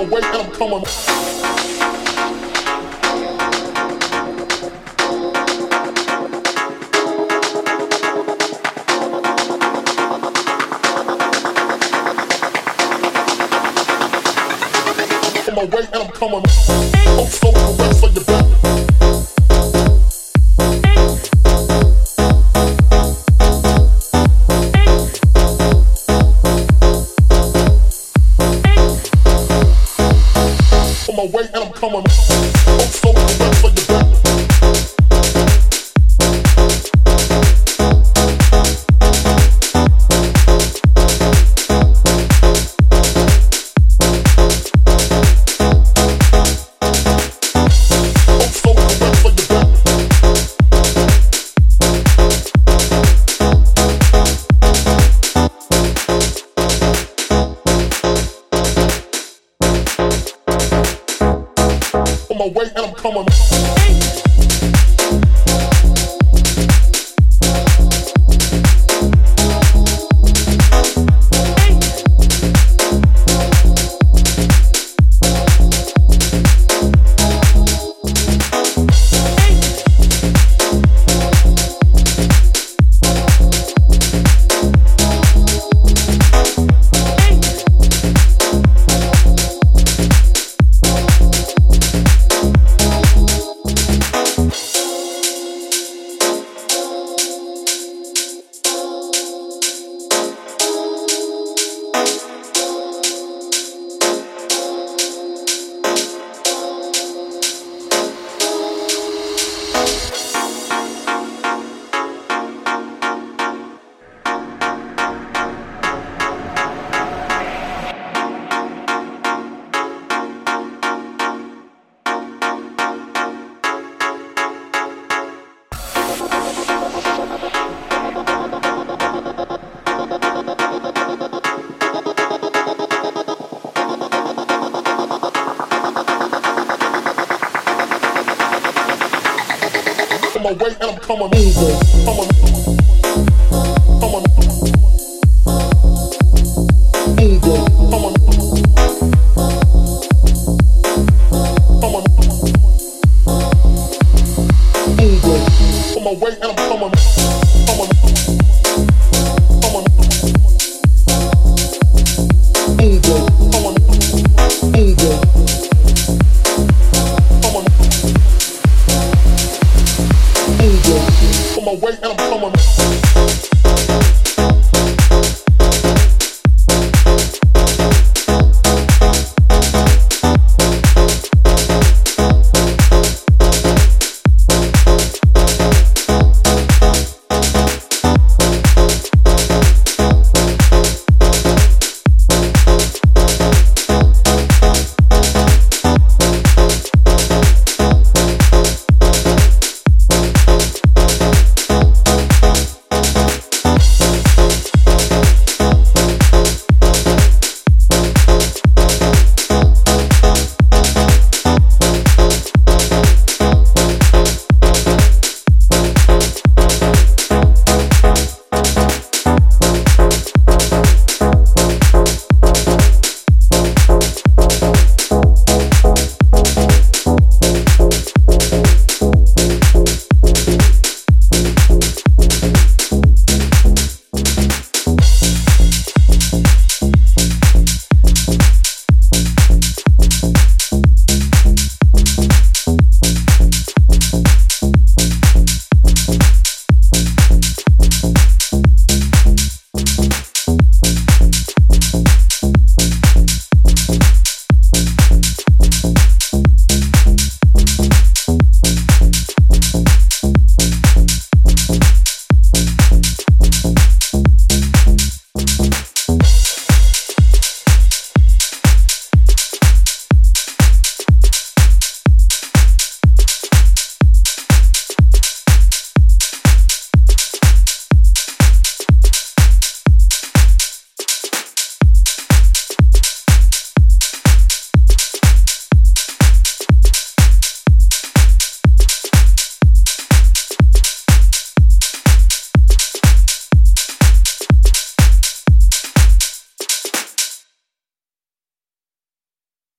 my way I'm coming. Way I'm coming. I'm so on your back. My way and I'm coming. My way I'm. On my way and I'm coming over. Coming. Coming. Over. from away and I'm coming.